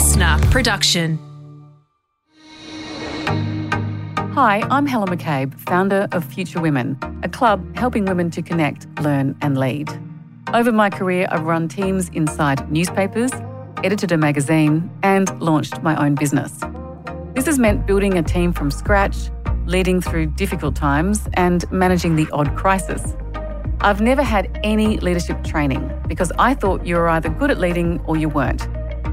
listener production. Hi, I'm Helen McCabe, founder of Future Women, a club helping women to connect, learn, and lead. Over my career, I've run teams inside newspapers, edited a magazine, and launched my own business. This has meant building a team from scratch, leading through difficult times, and managing the odd crisis. I've never had any leadership training because I thought you were either good at leading or you weren't.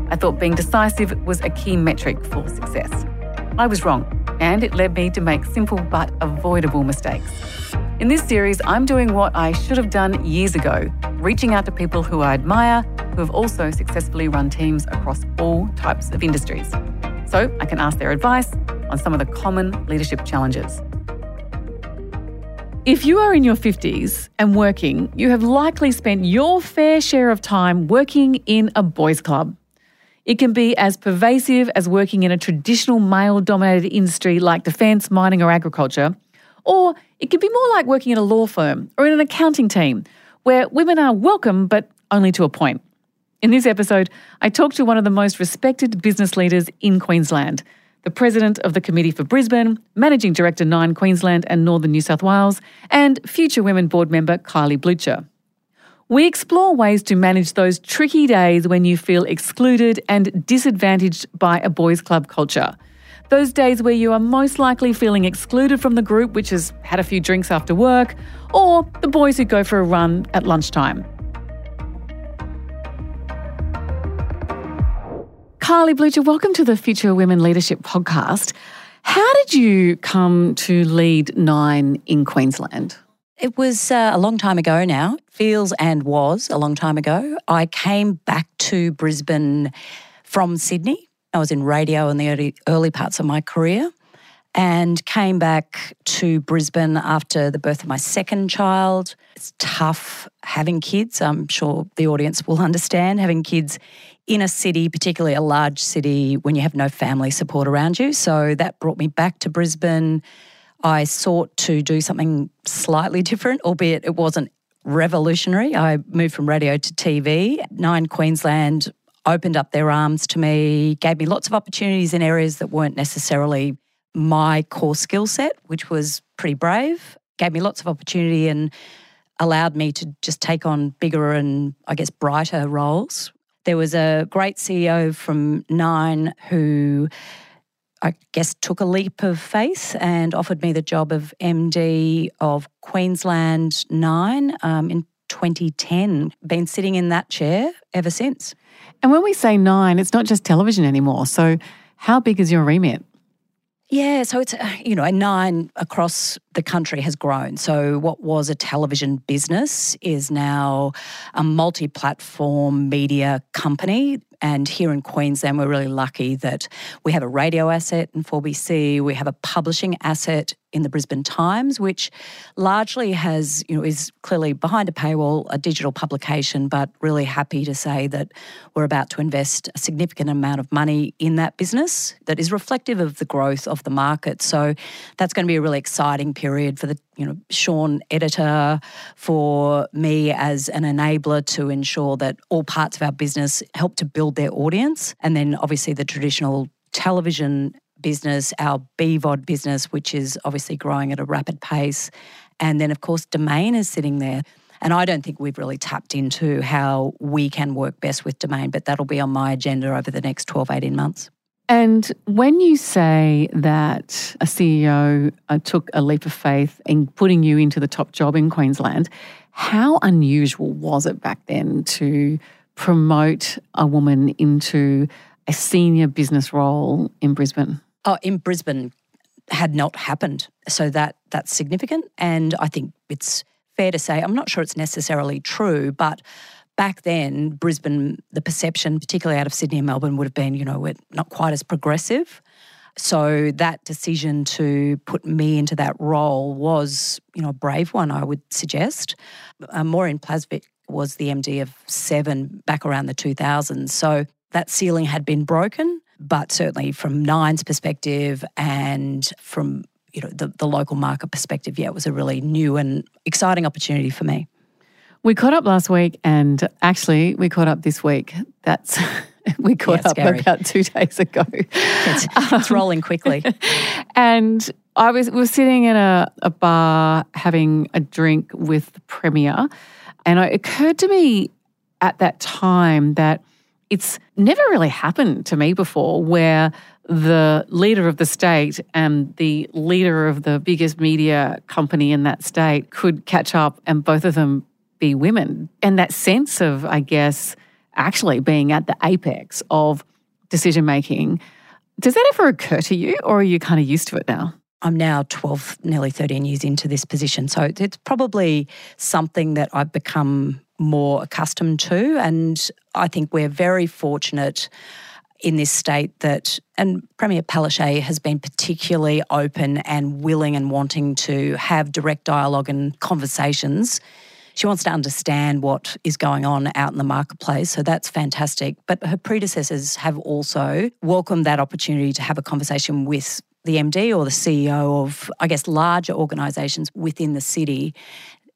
I thought being decisive was a key metric for success. I was wrong, and it led me to make simple but avoidable mistakes. In this series, I'm doing what I should have done years ago, reaching out to people who I admire who have also successfully run teams across all types of industries. So I can ask their advice on some of the common leadership challenges. If you are in your 50s and working, you have likely spent your fair share of time working in a boys' club. It can be as pervasive as working in a traditional male dominated industry like defence, mining, or agriculture, or it can be more like working in a law firm or in an accounting team where women are welcome but only to a point. In this episode, I talk to one of the most respected business leaders in Queensland, the President of the Committee for Brisbane, Managing Director Nine Queensland and Northern New South Wales, and Future Women Board member Kylie Blucher. We explore ways to manage those tricky days when you feel excluded and disadvantaged by a boys' club culture. Those days where you are most likely feeling excluded from the group which has had a few drinks after work, or the boys who go for a run at lunchtime. Kylie Blucher, welcome to the Future Women Leadership Podcast. How did you come to lead Nine in Queensland? It was uh, a long time ago now. Feels and was a long time ago. I came back to Brisbane from Sydney. I was in radio in the early, early parts of my career and came back to Brisbane after the birth of my second child. It's tough having kids. I'm sure the audience will understand having kids in a city, particularly a large city, when you have no family support around you. So that brought me back to Brisbane. I sought to do something slightly different, albeit it wasn't revolutionary. I moved from radio to TV. Nine Queensland opened up their arms to me, gave me lots of opportunities in areas that weren't necessarily my core skill set, which was pretty brave, gave me lots of opportunity and allowed me to just take on bigger and, I guess, brighter roles there was a great CEO from Nine who I guess took a leap of faith and offered me the job of MD of Queensland Nine um, in 2010. Been sitting in that chair ever since. And when we say nine, it's not just television anymore. So, how big is your remit? Yeah, so it's, you know, a nine across the country has grown. So, what was a television business is now a multi platform media company and here in Queensland, we're really lucky that we have a radio asset in 4BC, we have a publishing asset in the Brisbane Times, which largely has, you know, is clearly behind a paywall, a digital publication, but really happy to say that we're about to invest a significant amount of money in that business that is reflective of the growth of the market. So that's going to be a really exciting period for the you know, Sean editor, for me as an enabler to ensure that all parts of our business help to build their audience. And then obviously the traditional television business, our BVOD business, which is obviously growing at a rapid pace. And then, of course, Domain is sitting there. And I don't think we've really tapped into how we can work best with Domain, but that'll be on my agenda over the next 12, 18 months. And when you say that a CEO uh, took a leap of faith in putting you into the top job in Queensland, how unusual was it back then to promote a woman into a senior business role in Brisbane? Oh, in Brisbane had not happened. So that that's significant and I think it's fair to say I'm not sure it's necessarily true, but back then, Brisbane, the perception, particularly out of Sydney and Melbourne, would have been, you know, we're not quite as progressive. So that decision to put me into that role was, you know, a brave one, I would suggest. Uh, Maureen Plavsic was the MD of Seven back around the 2000s. So that ceiling had been broken, but certainly from Nine's perspective and from you know the, the local market perspective, yeah, it was a really new and exciting opportunity for me. We caught up last week, and actually, we caught up this week. That's We caught Yeah, up scary. about two days ago. It's, it's rolling quickly. and I was we were sitting in a, a bar having a drink with the premier, and it occurred to me at that time that it's never really happened to me before where the leader of the state and the leader of the biggest media company in that state could catch up and both of them be women. And that sense of, I guess, actually being at the apex of decision making. Does that ever occur to you, or are you kind of used to it now? I'm now 12, nearly 13 years into this position. So it's probably something that I've become more accustomed to. And I think we're very fortunate in this state that, and Premier Palaszczuk has been particularly open and willing and wanting to have direct dialogue and conversations. She wants to understand what is going on out in the marketplace. So that's fantastic. But her predecessors have also welcomed that opportunity to have a conversation with the MD or the CEO of, I guess, larger organisations within the city.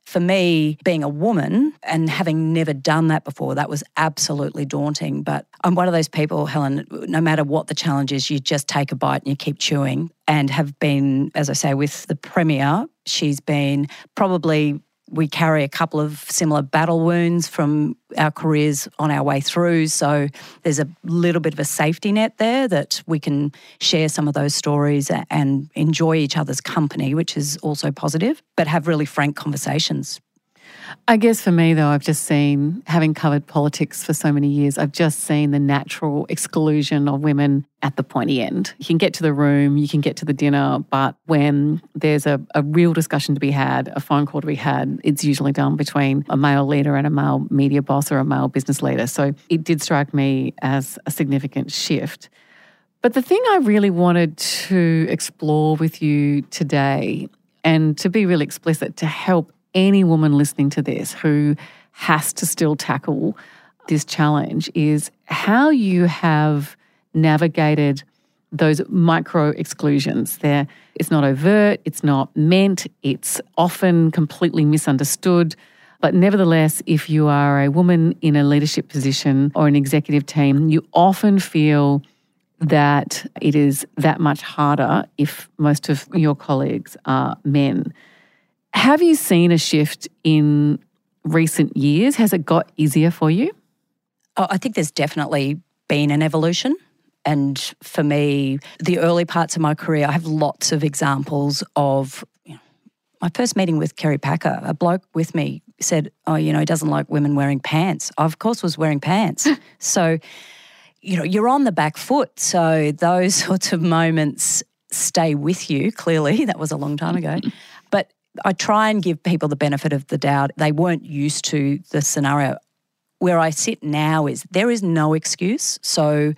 For me, being a woman and having never done that before, that was absolutely daunting. But I'm one of those people, Helen, no matter what the challenge is, you just take a bite and you keep chewing. And have been, as I say, with the Premier, she's been probably we carry a couple of similar battle wounds from our careers on our way through. So there's a little bit of a safety net there that we can share some of those stories and enjoy each other's company, which is also positive, but have really frank conversations. I guess for me, though, I've just seen, having covered politics for so many years, I've just seen the natural exclusion of women at the pointy end. You can get to the room, you can get to the dinner, but when there's a, a real discussion to be had, a phone call to be had, it's usually done between a male leader and a male media boss or a male business leader. So it did strike me as a significant shift. But the thing I really wanted to explore with you today, and to be really explicit, to help any woman listening to this who has to still tackle this challenge is how you have navigated those micro exclusions. There, it's not overt, it's not meant, it's often completely misunderstood. But nevertheless, if you are a woman in a leadership position or an executive team, you often feel that it is that much harder if most of your colleagues are men. Have you seen a shift in recent years? Has it got easier for you? Oh, I think there's definitely been an evolution. And for me, the early parts of my career, I have lots of examples of you know, my first meeting with Kerry Packer. A bloke with me said, Oh, you know, he doesn't like women wearing pants. I, of course, was wearing pants. so, you know, you're on the back foot. So, those sorts of moments stay with you. Clearly, that was a long time ago. I try and give people the benefit of the doubt. They weren't used to the scenario. Where I sit now is there is no excuse. So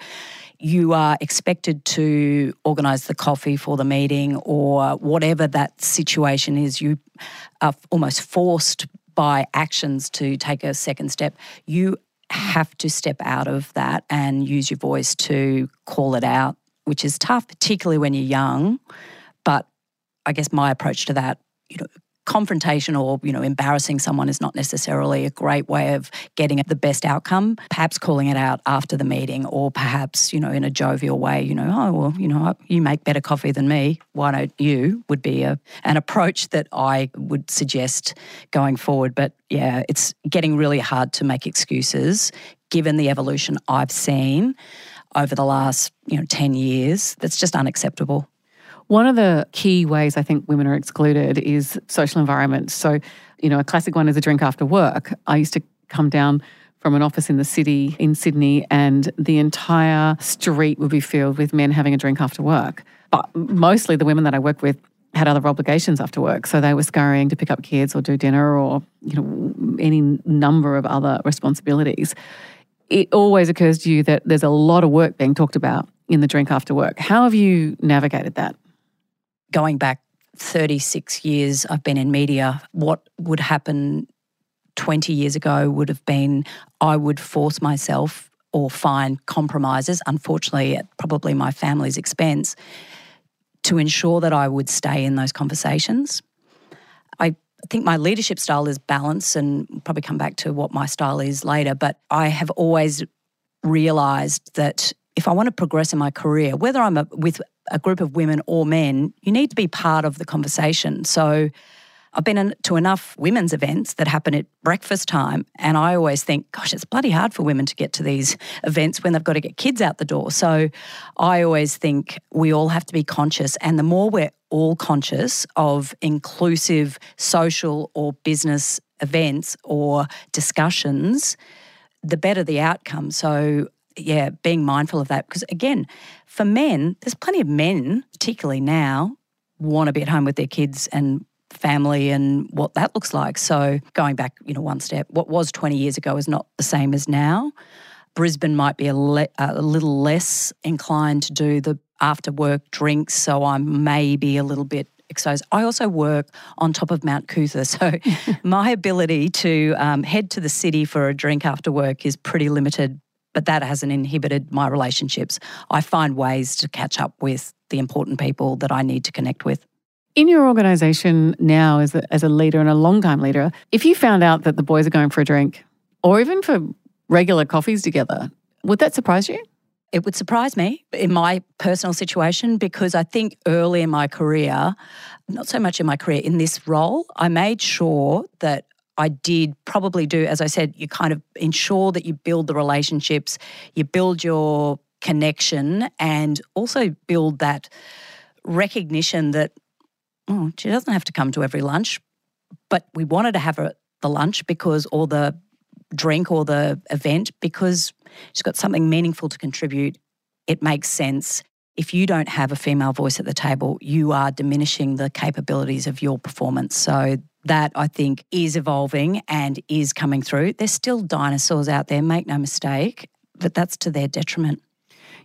you are expected to organise the coffee for the meeting or whatever that situation is. You are almost forced by actions to take a second step. You have to step out of that and use your voice to call it out, which is tough, particularly when you're young. But I guess my approach to that, you know, confrontation or you know embarrassing someone is not necessarily a great way of getting the best outcome. Perhaps calling it out after the meeting or perhaps you know in a jovial way you know oh well you know you make better coffee than me. Why don't you? would be a, an approach that i would suggest going forward. But yeah it's getting really hard to make excuses given the evolution i've seen over the last you know 10 years that's just unacceptable One of the key ways I think women are excluded is social environments. So, you know, a classic one is a drink after work. I used to come down from an office in the city in Sydney, and the entire street would be filled with men having a drink after work. But mostly the women that I work with had other obligations after work. So they were scurrying to pick up kids or do dinner or, you know, any number of other responsibilities. It always occurs to you that there's a lot of work being talked about in the drink after work. How have you navigated that? Going back 36 years I've been in media, what would happen 20 years ago would have been I would force myself or find compromises, unfortunately, at probably my family's expense, to ensure that I would stay in those conversations. I think my leadership style is balance and probably come back to what my style is later, but I have always realized that if I want to progress in my career, whether I'm a, with a group of women or men, you need to be part of the conversation. So I've been to enough women's events that happen at breakfast time, and I always think, gosh, it's bloody hard for women to get to these events when they've got to get kids out the door. So I always think we all have to be conscious, and the more we're all conscious of inclusive social or business events or discussions, the better the outcome. So yeah, being mindful of that. Because again, for men, there's plenty of men, particularly now, want to be at home with their kids and family and what that looks like. So going back, you know, one step, what was 20 years ago is not the same as now. Brisbane might be a, le- a little less inclined to do the after work drinks, so I'm maybe a little bit exposed. I also work on top of Mount Coot-tha, so my ability to um, head to the city for a drink after work is pretty limited but that hasn't inhibited my relationships. I find ways to catch up with the important people that I need to connect with. In your organisation now, as a, as a leader and a long-time leader, if you found out that the boys are going for a drink or even for regular coffees together, would that surprise you? It would surprise me in my personal situation because I think early in my career, not so much in my career, in this role, I made sure that I did probably do, as I said, you kind of ensure that you build the relationships, you build your connection, and also build that recognition that oh, she doesn't have to come to every lunch, but we wanted to have her the lunch because, or the drink or the event because she's got something meaningful to contribute. It makes sense. If you don't have a female voice at the table, you are diminishing the capabilities of your performance. So that I think is evolving and is coming through. There's still dinosaurs out there, make no mistake, but that's to their detriment.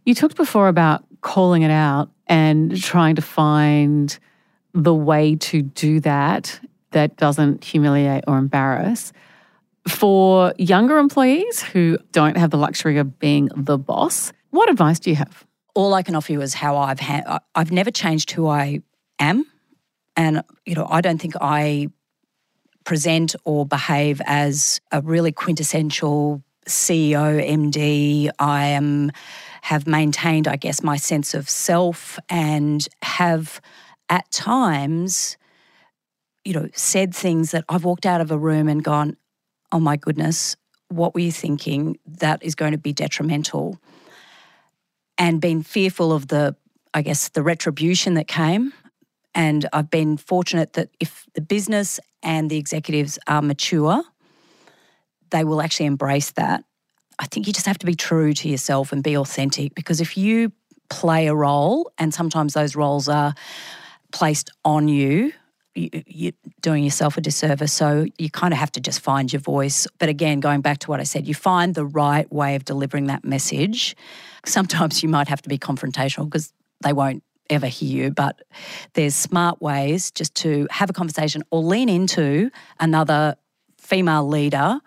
You talked before about calling it out and trying to find the way to do that that doesn't humiliate or embarrass. For younger employees who don't have the luxury of being the boss, what advice do you have? All I can offer you is how I've ha- I've never changed who I am, and you know I don't think I present or behave as a really quintessential CEO, MD. I am have maintained, I guess, my sense of self and have at times, you know, said things that I've walked out of a room and gone, oh my goodness, what were you thinking? That is going to be detrimental. And been fearful of the, I guess, the retribution that came. And I've been fortunate that if the business and the executives are mature, they will actually embrace that. I think you just have to be true to yourself and be authentic because if you play a role, and sometimes those roles are placed on you, you, are doing yourself a disservice. So you kind of have to just find your voice. But again, going back to what I said, you find the right way of delivering that message. Sometimes you might have to be confrontational because they won't ever hear you, but there's smart ways just to have a conversation or lean into another female leader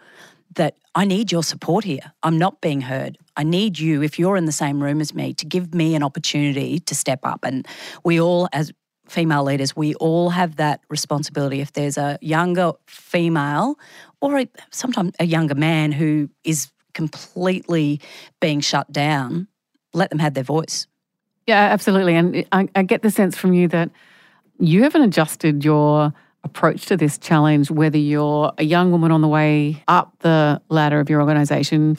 that I need your support here. I'm not being heard. I need you, if you're in the same room as me, to give me an opportunity to step up. And we all, as female leaders, we all have that responsibility. If there's a younger female or a, sometimes a younger man who is completely being shut down, let them have their voice. Yeah, absolutely. And I, I get the sense from you that you haven't adjusted your approach to this challenge, whether you're a young woman on the way up the ladder of your organization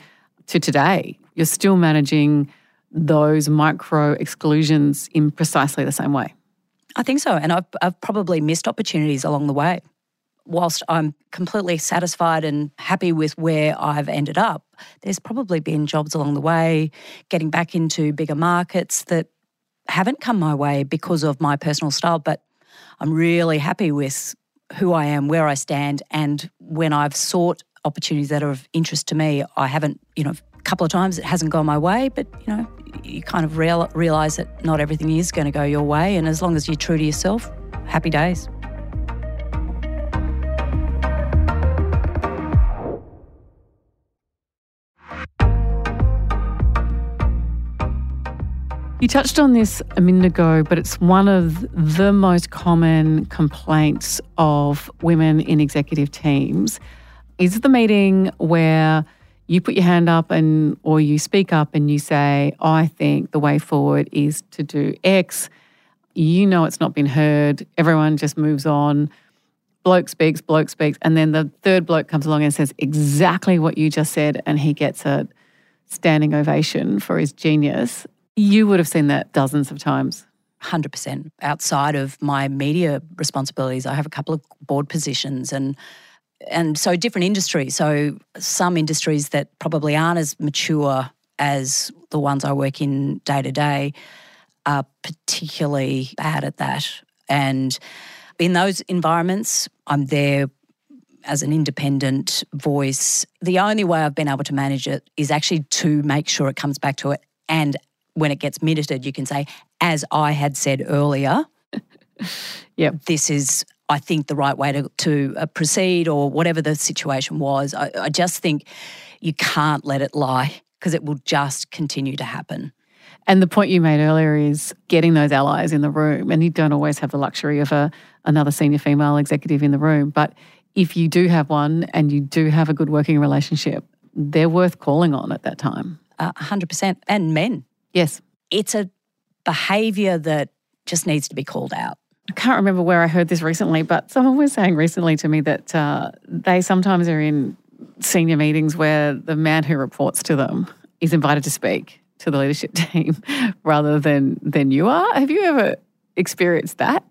to today. You're still managing those micro exclusions in precisely the same way. I think so. And I've, I've probably missed opportunities along the way. Whilst I'm completely satisfied and happy with where I've ended up, there's probably been jobs along the way, getting back into bigger markets that haven't come my way because of my personal style, but I'm really happy with who I am, where I stand, and when I've sought opportunities that are of interest to me, I haven't, you know, a couple of times it hasn't gone my way, but you know, you kind of real, realize that not everything is going to go your way, and as long as you're true to yourself, happy days. You touched on this a minute ago, but it's one of the most common complaints of women in executive teams. Is the meeting where you put your hand up and or you speak up and you say, I think the way forward is to do X. You know it's not been heard. Everyone just moves on. Bloke speaks, bloke speaks. And then the third bloke comes along and says exactly what you just said, and he gets a standing ovation for his genius. You would have seen that dozens of times. 100%. Outside of my media responsibilities, I have a couple of board positions and and so different industries. So some industries that probably aren't as mature as the ones I work in day to day are particularly bad at that. And in those environments, I'm there as an independent voice. The only way I've been able to manage it is actually to make sure it comes back to it. And when it gets minuted, you can say, as I had said earlier, yeah, this is I think, the right way to, to uh, proceed or whatever the situation was. I, I just think you can't let it lie because it will just continue to happen. And the point you made earlier is getting those allies in the room. And you don't always have the luxury of a, another senior female executive in the room. But if you do have one and you do have a good working relationship, they're worth calling on at that time. Uh, 100%. And men. Yes. It's a behavior that just needs to be called out. I can't remember where I heard this recently, but someone was saying recently to me that uh, they sometimes are in senior meetings where the man who reports to them is invited to speak to the leadership team rather than than you are. Have you ever experienced that?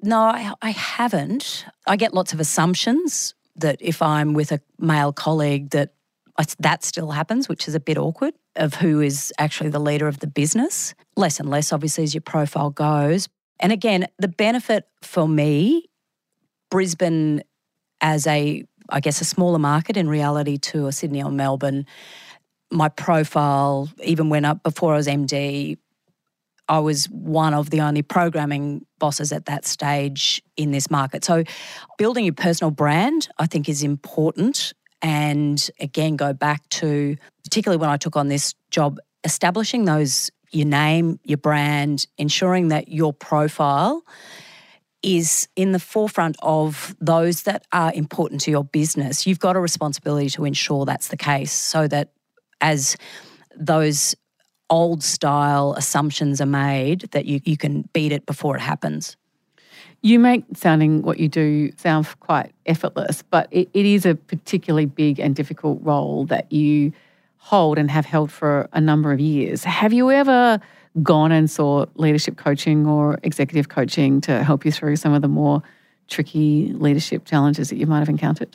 No, I, I haven't. I get lots of assumptions that if I'm with a male colleague that that still happens, which is a bit awkward, of who is actually the leader of the business. Less and less, obviously, as your profile goes. And again, the benefit for me, Brisbane as a, I guess, a smaller market in reality to a Sydney or Melbourne, my profile, even when up before I was MD, I was one of the only programming bosses at that stage in this market. So, building your personal brand, I think, is important. And again, go back to particularly when I took on this job, establishing those your name, your brand, ensuring that your profile is in the forefront of those that are important to your business. You've got a responsibility to ensure that's the case so that as those old style assumptions are made that you, you can beat it before it happens. You make sounding what you do sound quite effortless, but it, it is a particularly big and difficult role that you hold and have held for a number of years. Have you ever gone and sought leadership coaching or executive coaching to help you through some of the more tricky leadership challenges that you might have encountered?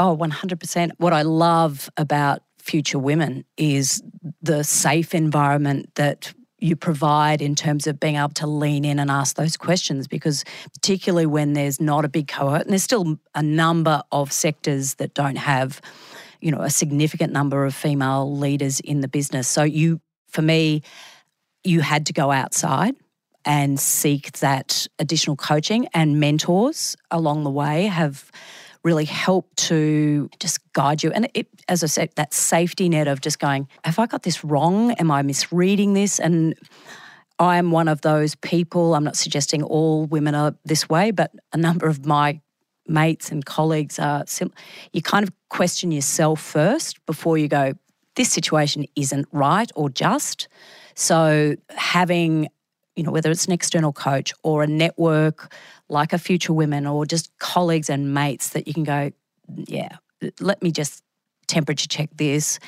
Oh, 100%. What I love about Future Women is the safe environment that you provide in terms of being able to lean in and ask those questions because particularly when there's not a big cohort and there's still a number of sectors that don't have you know, a significant number of female leaders in the business. So you, for me, you had to go outside and seek that additional coaching and mentors along the way have really helped to just guide you. And it, as I said, that safety net of just going, have I got this wrong? Am I misreading this? And I'm one of those people. I'm not suggesting all women are this way, but a number of my mates and colleagues are sim- you kind of question yourself first before you go this situation isn't right or just. So having you know whether it's an external coach or a network like a future women or just colleagues and mates that you can go yeah let me just temperature check this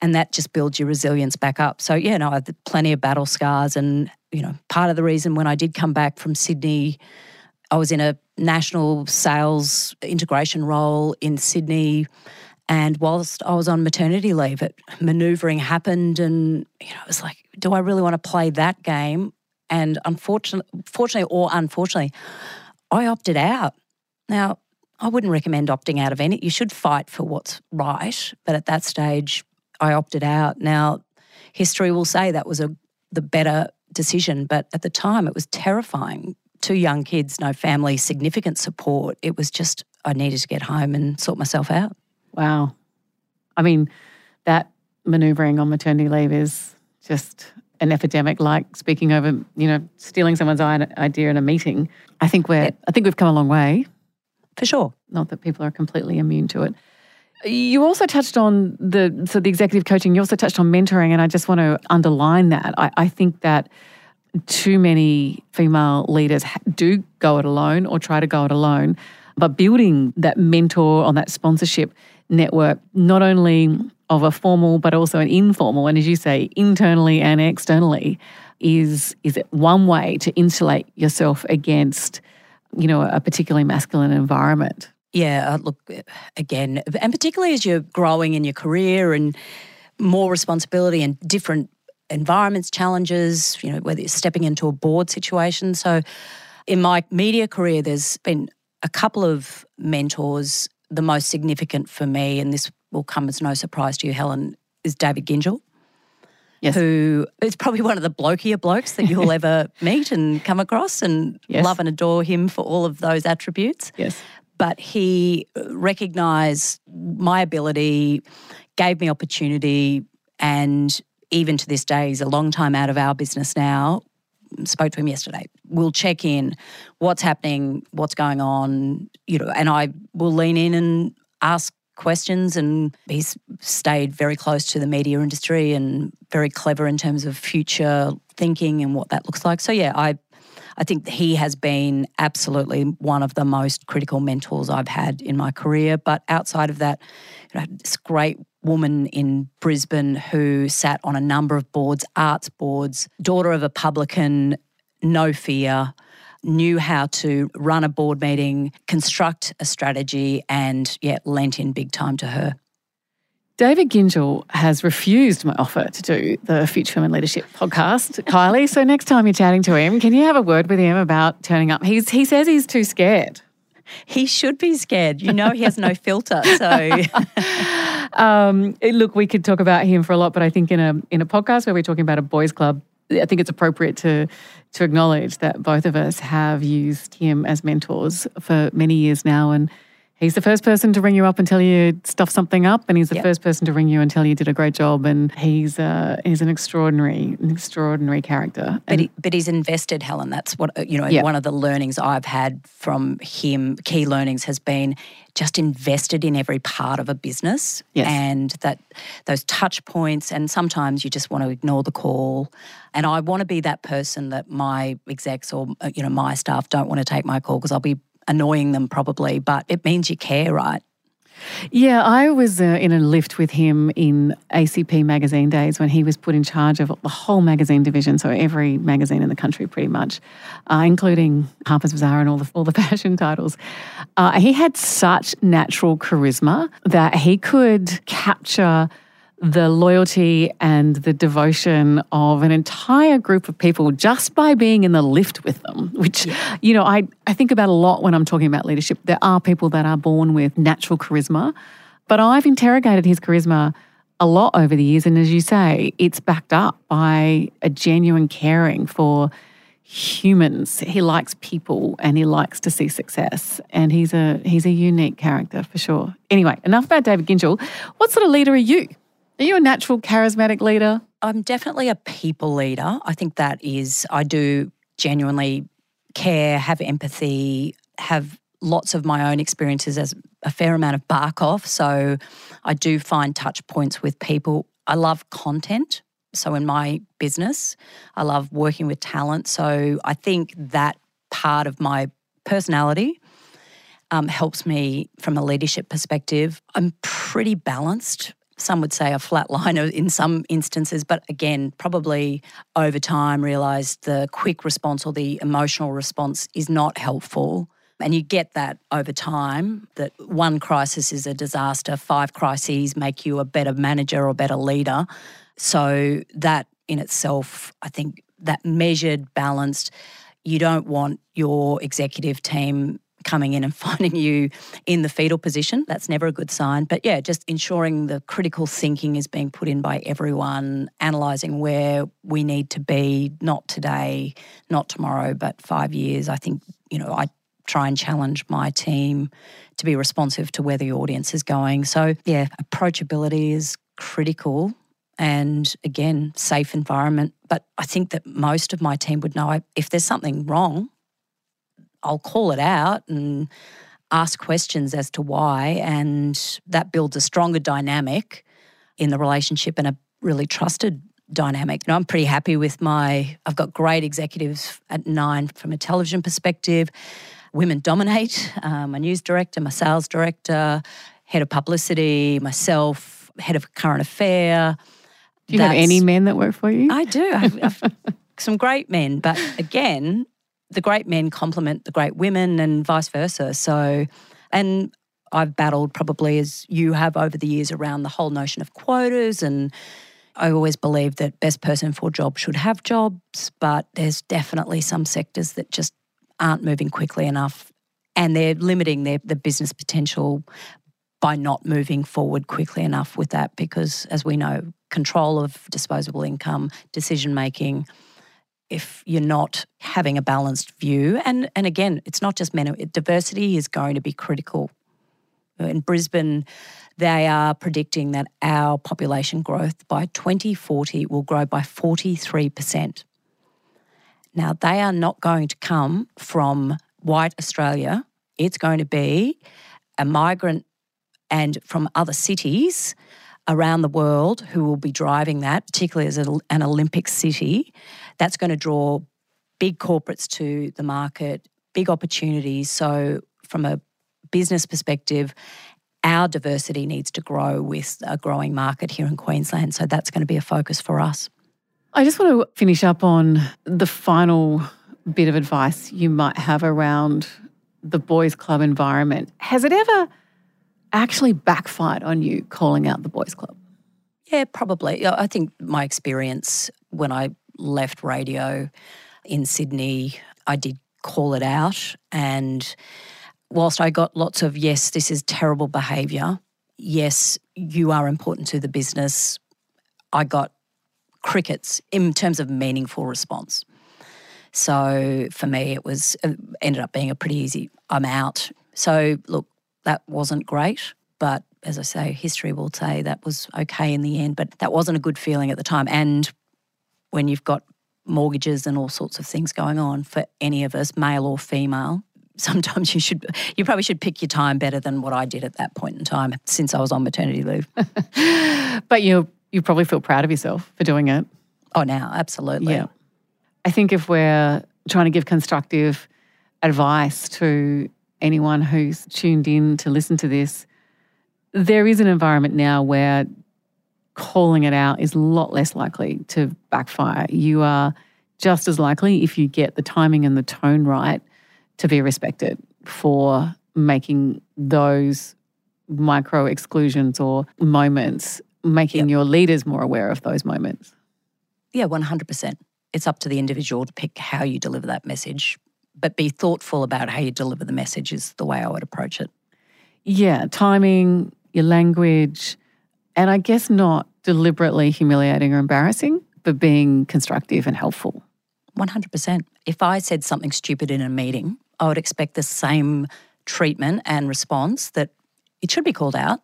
and that just builds your resilience back up. So yeah no i have plenty of battle scars and you know part of the reason when i did come back from sydney I was in a national sales integration role in Sydney. And whilst I was on maternity leave, it maneuvering happened, and you know, it was like, do I really want to play that game? And unfortunately, fortunately or unfortunately, I opted out. Now, I wouldn't recommend opting out of any. You should fight for what's right, but at that stage, I opted out. Now, history will say that was a the better decision, but at the time, it was terrifying two young kids, no family, significant support. It was just, I needed to get home and sort myself out. Wow. I mean, that maneuvering on maternity leave is just an epidemic like speaking over, you know, stealing someone's idea in a meeting. I think we're, I think we've come a long way. For sure. Not that people are completely immune to it. You also touched on the so the executive coaching. You also touched on mentoring, and I just want to underline that. I, I think that too many female leaders do go it alone or try to go it alone, but building that mentor on that sponsorship network, not only of a formal but also an informal, and as you say, internally and externally, is is one way to insulate yourself against, you know, a particularly masculine environment. Yeah, uh, look, again, and particularly as you're growing in your career and more responsibility and different environments, challenges, you know, whether you're stepping into a board situation. So, in my media career, there's been a couple of mentors. The most significant for me, and this will come as no surprise to you, Helen, is David Gyngell. Yes. Who is probably one of the blokier blokes that you'll ever meet and come across, and yes. love and adore him for all of those attributes. Yes but he recognized my ability, gave me opportunity, and even to this day, he's a long time out of our business now. Spoke to him yesterday. We'll check in, what's happening, what's going on, you know, and I will lean in and ask questions and he's stayed very close to the media industry and very clever in terms of future thinking and what that looks like. So yeah, I I think he has been absolutely one of the most critical mentors I've had in my career. But outside of that, you know, great woman in Brisbane who sat on a number of boards, arts boards, daughter of a publican, no fear, knew how to run a board meeting, construct a strategy, and yeah, lent in big time to her. David Gyngell has refused my offer to do the Future Women Leadership podcast, Kylie. So next time you're chatting to him, can you have a word with him about turning up? He's he says he's too scared. He should be scared. You know, he has no filter. So, um, look, we could talk about him for a lot, but I think in a in a podcast where we're talking about a boys' club, I think it's appropriate to to acknowledge that both of us have used him as mentors for many years now, and He's the first person to ring you up and tell you stuff something up, and he's the yep. first person to ring you and tell you did a great job. And he's uh, he's an extraordinary, an extraordinary character. But he, but he's invested, Helen. That's what uh, you know. Yep. One of the learnings I've had from him, key learnings, has been just invested in every part of a business, yes. and that those touch points. And sometimes you just want to ignore the call. And I want to be that person that my execs or uh, you know my staff don't want to take my call because I'll be annoying them probably, but it means you care, right? Yeah, I was uh, in a lift with him in ACP magazine days when he was put in charge of the whole magazine division, so every magazine in the country pretty much, uh, including Harper's Bazaar and all the all the fashion titles. Uh, he had such natural charisma that he could capture the loyalty and the devotion of an entire group of people just by being in the lift with them, which, yeah. you know, I, I think about a lot when I'm talking about leadership. There are people that are born with natural charisma, but I've interrogated his charisma a lot over the years. And as you say, it's backed up by a genuine caring for humans. He likes people and he likes to see success. And he's a he's a unique character for sure. Anyway, enough about David Gyngell. What sort of leader are you? Are you a natural charismatic leader? I'm definitely a people leader. I think that is, I do genuinely care, have empathy, have lots of my own experiences as a fair amount of bark off. So I do find touch points with people. I love content. So in my business, I love working with talent. So I think that part of my personality um, helps me from a leadership perspective. I'm pretty balanced some would say a flat line in some instances, but again, probably over time realised the quick response or the emotional response is not helpful. And you get that over time that one crisis is a disaster, five crises make you a better manager or better leader. So, that in itself, I think that measured, balanced, you don't want your executive team coming in and finding you in the fetal position. That's never a good sign. But yeah, just ensuring the critical thinking is being put in by everyone, analysing where we need to be, not today, not tomorrow, but five years. I think, you know, I try and challenge my team to be responsive to where the audience is going. So yeah, approachability is critical and again, safe environment. But I think that most of my team would know if there's something wrong, I'll call it out and ask questions as to why, and that builds a stronger dynamic in the relationship and a really trusted dynamic. You know, I'm pretty happy with my, I've got great executives at Nine from a television perspective. Women dominate. Um, my news director, my sales director, head of publicity, myself, head of current affair. Do you That's, have any men that work for you? I do. I've, I've some great men, but again, the great men complement the great women and vice versa. So, and I've battled probably as you have over the years around the whole notion of quotas and I always believe that best person for job should have jobs, but there's definitely some sectors that just aren't moving quickly enough and they're limiting their the business potential by not moving forward quickly enough with that because as we know control of disposable income decision making if you're not having a balanced view. And, and again, it's not just men, diversity is going to be critical. In Brisbane, they are predicting that our population growth by 2040 will grow by 43%. Now, they are not going to come from white Australia, it's going to be a migrant and from other cities around the world who will be driving that, particularly as an Olympic city. That's going to draw big corporates to the market, big opportunities. So, from a business perspective, our diversity needs to grow with a growing market here in Queensland. So, that's going to be a focus for us. I just want to finish up on the final bit of advice you might have around the boys' club environment. Has it ever actually backfired on you calling out the boys' club? Yeah, probably. I think my experience when I left radio in Sydney, I did call it out. And whilst I got lots of, yes, this is terrible behaviour, yes, you are important to the business, I got crickets in terms of meaningful response. So for me, it was it ended up being a pretty easy. I'm out. So look, that wasn't great, but as I say, history will say that was okay in the end. But that wasn't a good feeling at the time. And when you've got mortgages and all sorts of things going on for any of us, male or female. Sometimes you should, you probably should pick your time better than what I did at that point in time since I was on maternity leave. but you, you probably feel proud of yourself for doing it. Oh, now, absolutely. Yeah. I think if we're trying to give constructive advice to anyone who's tuned in to listen to this, there is an environment now where calling it out is a lot less likely to backfire. You are just as likely, if you get the timing and the tone right, to be respected for making those micro exclusions or moments, making yep. your leaders more aware of those moments. Yeah, 100%. It's up to the individual to pick how you deliver that message, but be thoughtful about how you deliver the message, is the way I would approach it. Yeah, timing, your language, and I guess not deliberately humiliating or embarrassing, but being constructive and helpful. 100%. If I said something stupid in a meeting, I would expect the same treatment and response that it should be called out,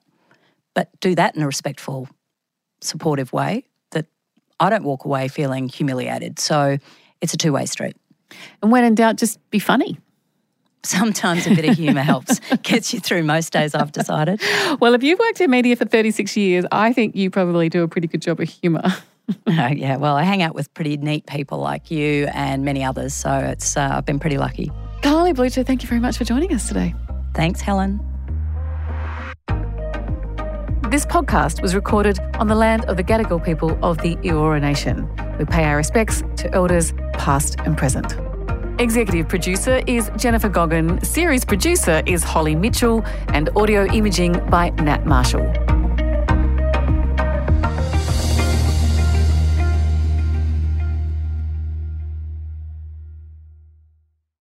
but do that in a respectful, supportive way that I don't walk away feeling humiliated. So it's a two way street. And when in doubt, just be funny. Sometimes a bit of humour helps, gets you through most days, I've decided. Well, if you've worked in media for 36 years, I think you probably do a pretty good job of humour. oh, yeah, well, I hang out with pretty neat people like you and many others, so it's uh, I've been pretty lucky. Kylie Blucher, thank you very much for joining us today. Thanks, Helen. This podcast was recorded on the land of the Gadigal people of the Eora Nation. We pay our respects to elders past and present. Executive producer is Jennifer Goggin, series producer is Holly Mitchell, and audio imaging by Nat Marshall.